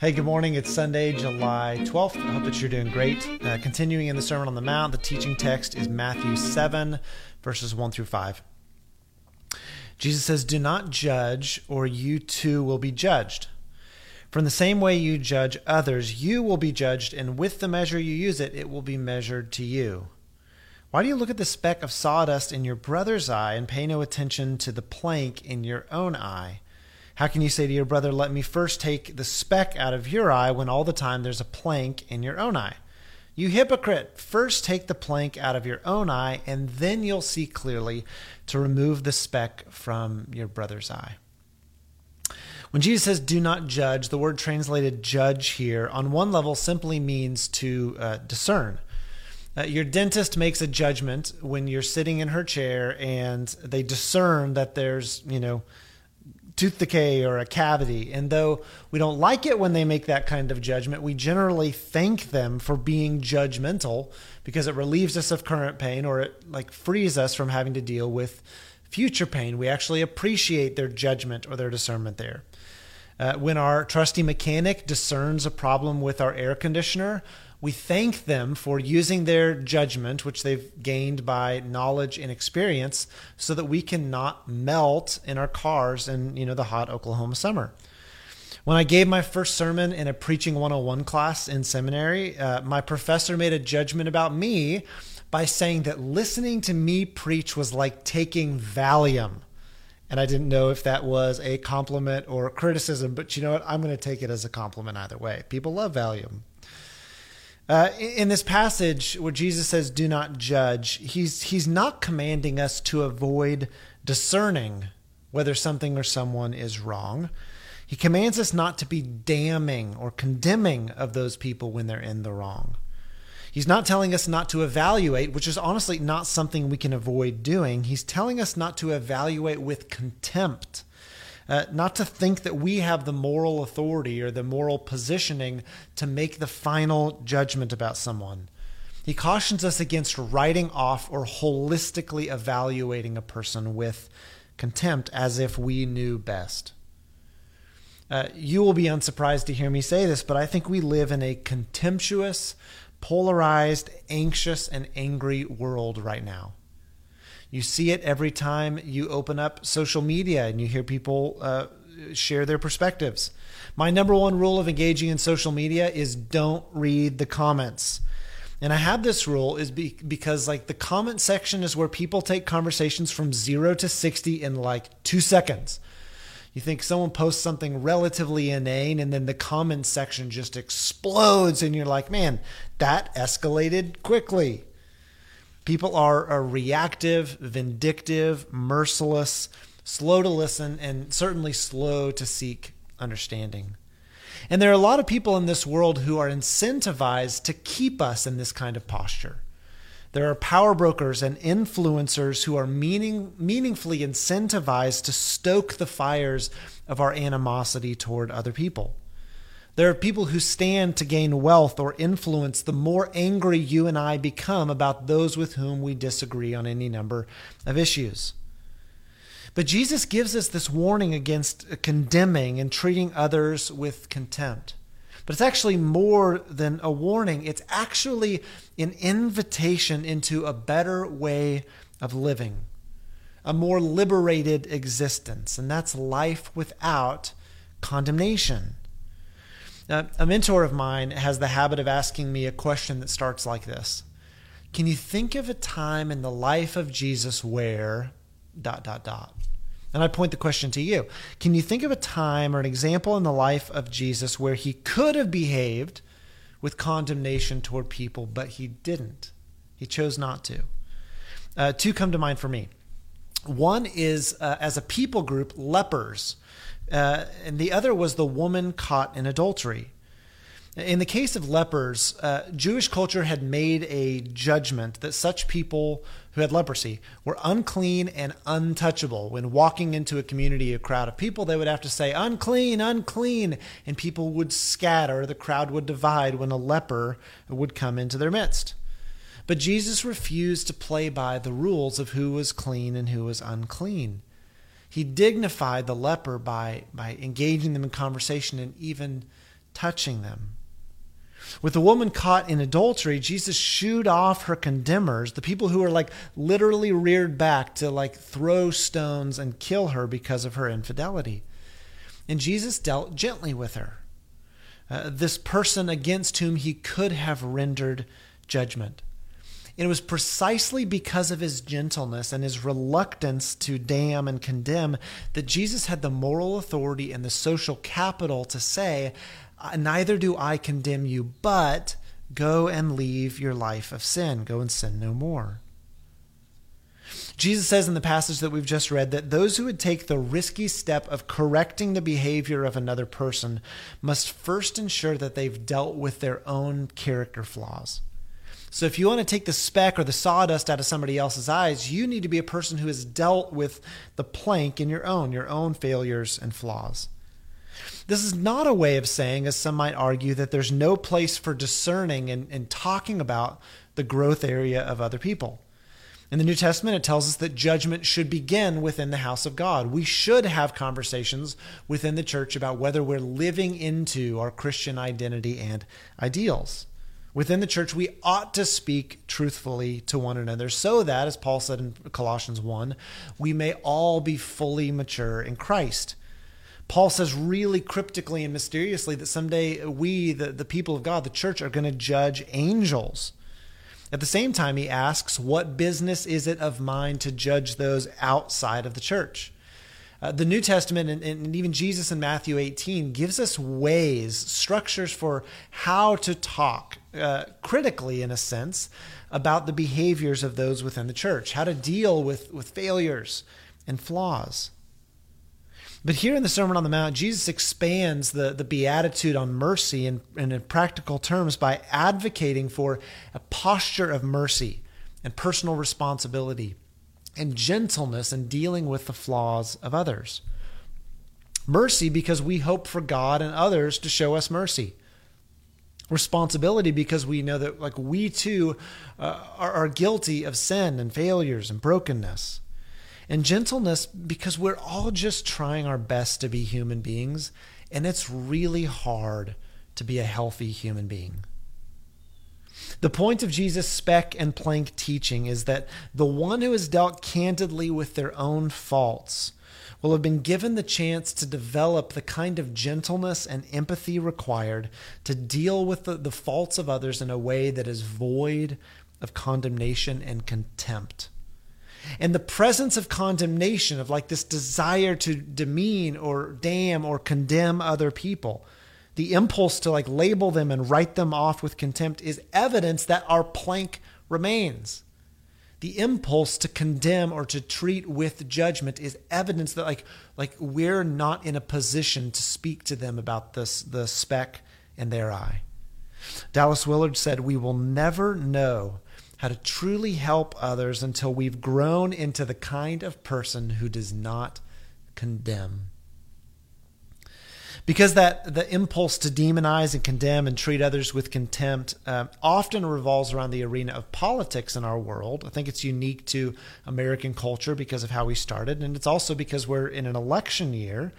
Hey, good morning. It's Sunday, July 12th. I hope that you're doing great. Uh, continuing in the Sermon on the Mount, the teaching text is Matthew 7, verses 1 through 5. Jesus says, Do not judge, or you too will be judged. From the same way you judge others, you will be judged, and with the measure you use it, it will be measured to you. Why do you look at the speck of sawdust in your brother's eye and pay no attention to the plank in your own eye? How can you say to your brother, Let me first take the speck out of your eye, when all the time there's a plank in your own eye? You hypocrite, first take the plank out of your own eye, and then you'll see clearly to remove the speck from your brother's eye. When Jesus says, do not judge, the word translated judge here, on one level, simply means to uh, discern. Uh, your dentist makes a judgment when you're sitting in her chair and they discern that there's, you know, tooth decay or a cavity. And though we don't like it when they make that kind of judgment, we generally thank them for being judgmental because it relieves us of current pain or it like frees us from having to deal with future pain. We actually appreciate their judgment or their discernment there. Uh, when our trusty mechanic discerns a problem with our air conditioner, we thank them for using their judgment, which they've gained by knowledge and experience, so that we can not melt in our cars in you know the hot Oklahoma summer. When I gave my first sermon in a preaching 101 class in seminary, uh, my professor made a judgment about me by saying that listening to me preach was like taking Valium. And I didn't know if that was a compliment or a criticism, but you know what? I'm going to take it as a compliment either way. People love Valium. Uh, in this passage where Jesus says, "Do not judge," he's he's not commanding us to avoid discerning whether something or someone is wrong. He commands us not to be damning or condemning of those people when they're in the wrong. He's not telling us not to evaluate, which is honestly not something we can avoid doing. He's telling us not to evaluate with contempt uh, not to think that we have the moral authority or the moral positioning to make the final judgment about someone. He cautions us against writing off or holistically evaluating a person with contempt as if we knew best. Uh, you will be unsurprised to hear me say this, but I think we live in a contemptuous, polarized, anxious, and angry world right now. You see it every time you open up social media and you hear people uh, share their perspectives. My number one rule of engaging in social media is don't read the comments. And I have this rule is be, because like the comment section is where people take conversations from 0 to 60 in like 2 seconds. You think someone posts something relatively inane and then the comment section just explodes and you're like, "Man, that escalated quickly." People are, are reactive, vindictive, merciless, slow to listen, and certainly slow to seek understanding. And there are a lot of people in this world who are incentivized to keep us in this kind of posture. There are power brokers and influencers who are meaning, meaningfully incentivized to stoke the fires of our animosity toward other people. There are people who stand to gain wealth or influence the more angry you and I become about those with whom we disagree on any number of issues. But Jesus gives us this warning against condemning and treating others with contempt. But it's actually more than a warning, it's actually an invitation into a better way of living, a more liberated existence, and that's life without condemnation. A mentor of mine has the habit of asking me a question that starts like this Can you think of a time in the life of Jesus where dot, dot, dot? And I point the question to you. Can you think of a time or an example in the life of Jesus where he could have behaved with condemnation toward people, but he didn't? He chose not to. Uh, two come to mind for me. One is uh, as a people group, lepers. Uh, and the other was the woman caught in adultery. In the case of lepers, uh, Jewish culture had made a judgment that such people who had leprosy were unclean and untouchable. When walking into a community, a crowd of people, they would have to say, unclean, unclean, and people would scatter. The crowd would divide when a leper would come into their midst. But Jesus refused to play by the rules of who was clean and who was unclean. He dignified the leper by, by engaging them in conversation and even touching them. With the woman caught in adultery, Jesus shooed off her condemners, the people who were like literally reared back to like throw stones and kill her because of her infidelity. And Jesus dealt gently with her, uh, this person against whom he could have rendered judgment. It was precisely because of his gentleness and his reluctance to damn and condemn that Jesus had the moral authority and the social capital to say, uh, Neither do I condemn you, but go and leave your life of sin. Go and sin no more. Jesus says in the passage that we've just read that those who would take the risky step of correcting the behavior of another person must first ensure that they've dealt with their own character flaws. So if you want to take the speck or the sawdust out of somebody else's eyes, you need to be a person who has dealt with the plank in your own, your own failures and flaws. This is not a way of saying, as some might argue, that there's no place for discerning and, and talking about the growth area of other people. In the New Testament, it tells us that judgment should begin within the house of God. We should have conversations within the church about whether we're living into our Christian identity and ideals. Within the church, we ought to speak truthfully to one another so that, as Paul said in Colossians 1, we may all be fully mature in Christ. Paul says really cryptically and mysteriously that someday we, the, the people of God, the church, are going to judge angels. At the same time, he asks, What business is it of mine to judge those outside of the church? Uh, the New Testament and, and, even Jesus in Matthew 18 gives us ways, structures for how to talk uh, critically, in a sense, about the behaviors of those within the church, how to deal with, with failures and flaws. But here in the Sermon on the Mount, Jesus expands the, the beatitude on mercy in, in practical terms by advocating for a posture of mercy and personal responsibility and gentleness in dealing with the flaws of others. Mercy because we hope for God and others to show us mercy. Responsibility because we know that like we too uh, are, are guilty of sin and failures and brokenness and gentleness because we're all just trying our best to be human beings, and it's really hard to be a healthy human being. The point of Jesus' speck and plank teaching is that the one who has dealt candidly with their own faults will have been given the chance to develop the kind of gentleness and empathy required to deal with the, the faults of others in a way that is void of condemnation and contempt. And the presence of condemnation, of like this desire to demean or damn or condemn other people, the impulse to like label them and write them off with contempt is evidence that our plank remains. The impulse to condemn or to treat with judgment is evidence that like like we're not in a position to speak to them about this the speck in their eye. Dallas Willard said, "We will never know how to truly help others until we've grown into the kind of person who does not condemn. Because that the impulse to demonize and condemn and treat others with contempt um, often revolves around the arena of politics in our world. I think it's unique to American culture because of how we started, and it's also because we're in an election year.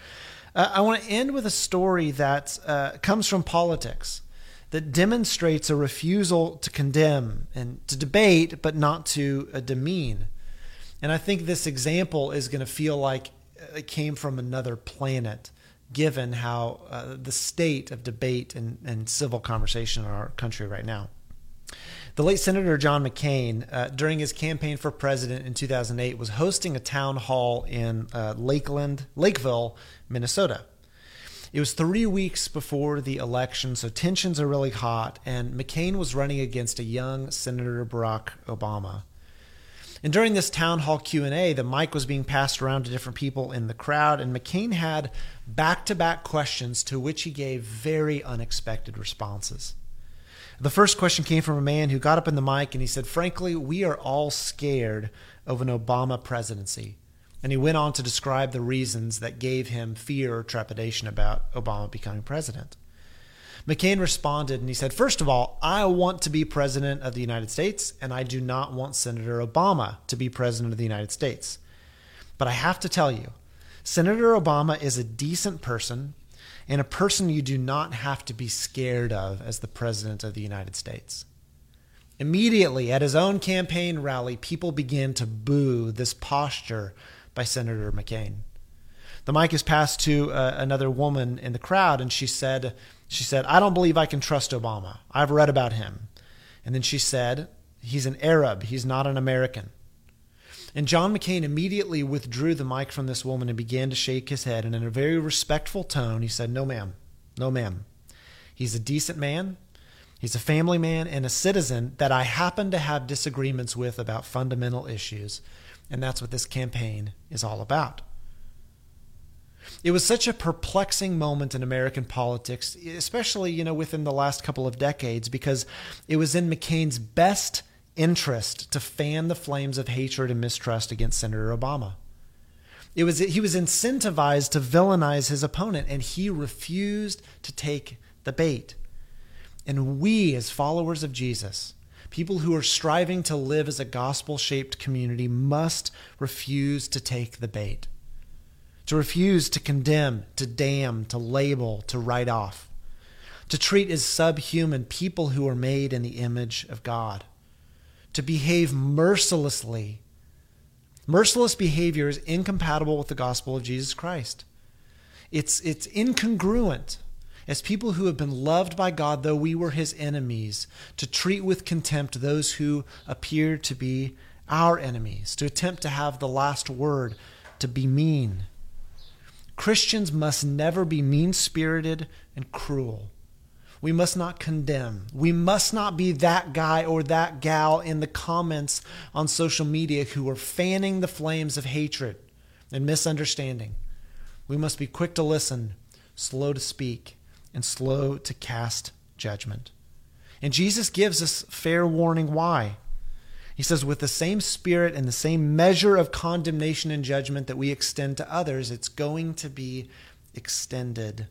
Uh, I want to end with a story that uh, comes from politics that demonstrates a refusal to condemn and to debate, but not to uh, demean. And I think this example is going to feel like it came from another planet, given how uh, the state of debate and, and civil conversation in our country right now. The late Senator John McCain, uh, during his campaign for president in 2008, was hosting a town hall in uh, Lakeland, Lakeville, Minnesota. It was three weeks before the election, so tensions are really hot, and McCain was running against a young Senator Barack Obama. And during this town hall Q&A, the mic was being passed around to different people in the crowd, and McCain had back-to-back questions to which he gave very unexpected responses. The first question came from a man who got up in the mic and he said, Frankly, we are all scared of an Obama presidency. And he went on to describe the reasons that gave him fear or trepidation about Obama becoming president. McCain responded and he said, First of all, I want to be president of the United States, and I do not want Senator Obama to be president of the United States. But I have to tell you, Senator Obama is a decent person, and a person you do not have to be scared of as the President of the United States. Immediately at his own campaign rally, people began to boo this posture by Senator McCain. The mic is passed to uh, another woman in the crowd, and she said, "She said, I don't believe I can trust Obama. I've read about him." And then she said, "He's an Arab. He's not an American." And John McCain immediately withdrew the mic from this woman and began to shake his head. And in a very respectful tone, he said, No, ma'am. No, ma'am. He's a decent man. He's a family man and a citizen that I happen to have disagreements with about fundamental issues. And that's what this campaign is all about. It was such a perplexing moment in American politics, especially, you know, within the last couple of decades, because it was in McCain's best interest to fan the flames of hatred and mistrust against Senator Obama. It was he was incentivized to villainize his opponent and he refused to take the bait. And we as followers of Jesus, people who are striving to live as a gospel-shaped community must refuse to take the bait. To refuse to condemn, to damn, to label, to write off. To treat as subhuman people who are made in the image of God to behave mercilessly. Merciless behavior is incompatible with the gospel of Jesus Christ. It's, it's incongruent as people who have been loved by God, though we were his enemies, to treat with contempt those who appear to be our enemies, to attempt to have the last word, to be mean. Christians must never be mean spirited and cruel. We must not condemn. We must not be that guy or that gal in the comments on social media who are fanning the flames of hatred and misunderstanding. We must be quick to listen, slow to speak, and slow to cast judgment. And Jesus gives us fair warning why. He says, with the same spirit and the same measure of condemnation and judgment that we extend to others, it's going to be extended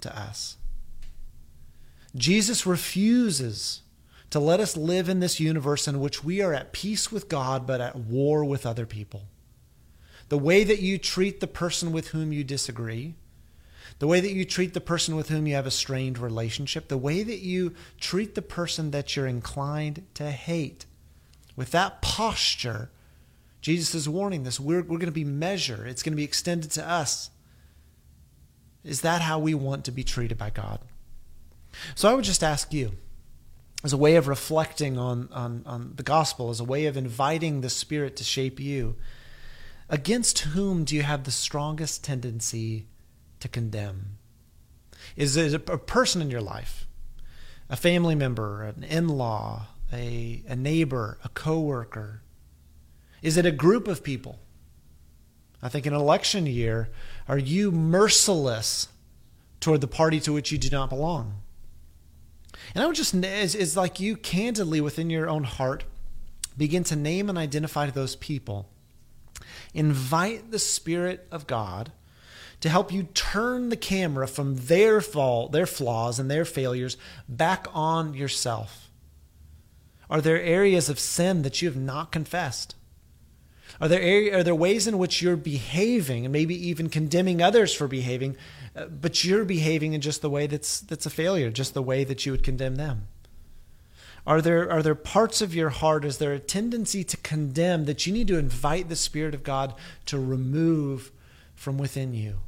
to us. Jesus refuses to let us live in this universe in which we are at peace with God but at war with other people. The way that you treat the person with whom you disagree, the way that you treat the person with whom you have a strained relationship, the way that you treat the person that you're inclined to hate. With that posture, Jesus is warning this. We're, we're going to be measured, it's going to be extended to us. Is that how we want to be treated by God? So I would just ask you, as a way of reflecting on, on, on the gospel, as a way of inviting the Spirit to shape you, against whom do you have the strongest tendency to condemn? Is it a person in your life, a family member, an in law, a, a neighbor, a coworker? Is it a group of people? I think in election year, are you merciless toward the party to which you do not belong? And I would just, is, is like you candidly within your own heart begin to name and identify those people. Invite the Spirit of God to help you turn the camera from their fault, their flaws, and their failures back on yourself. Are there areas of sin that you have not confessed? Are there, area, are there ways in which you're behaving and maybe even condemning others for behaving uh, but you're behaving in just the way that's that's a failure, just the way that you would condemn them. Are there are there parts of your heart? Is there a tendency to condemn that you need to invite the Spirit of God to remove from within you?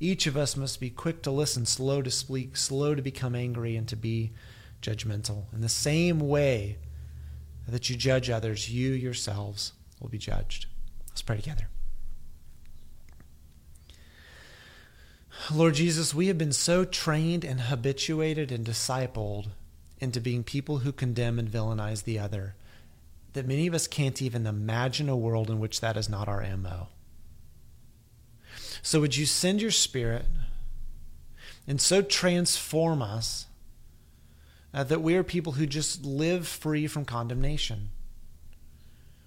Each of us must be quick to listen, slow to speak, slow to become angry, and to be judgmental. In the same way that you judge others, you yourselves will be judged. Let's pray together. Lord Jesus, we have been so trained and habituated and discipled into being people who condemn and villainize the other that many of us can't even imagine a world in which that is not our MO. So, would you send your spirit and so transform us uh, that we are people who just live free from condemnation?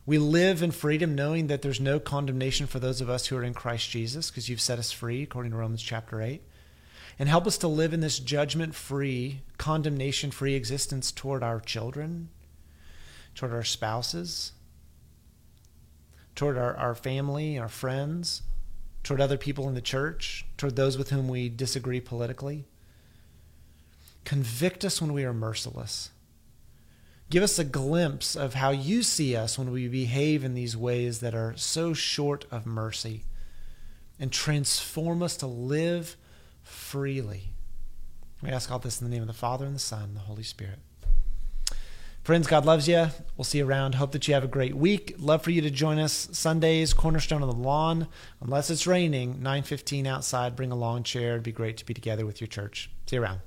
We live in freedom knowing that there's no condemnation for those of us who are in Christ Jesus because you've set us free, according to Romans chapter 8. And help us to live in this judgment free, condemnation free existence toward our children, toward our spouses, toward our, our family, our friends, toward other people in the church, toward those with whom we disagree politically. Convict us when we are merciless. Give us a glimpse of how you see us when we behave in these ways that are so short of mercy. And transform us to live freely. We ask all this in the name of the Father, and the Son, and the Holy Spirit. Friends, God loves you. We'll see you around. Hope that you have a great week. Love for you to join us Sundays, Cornerstone on the lawn. Unless it's raining, 9:15 outside. Bring a lawn chair. It'd be great to be together with your church. See you around.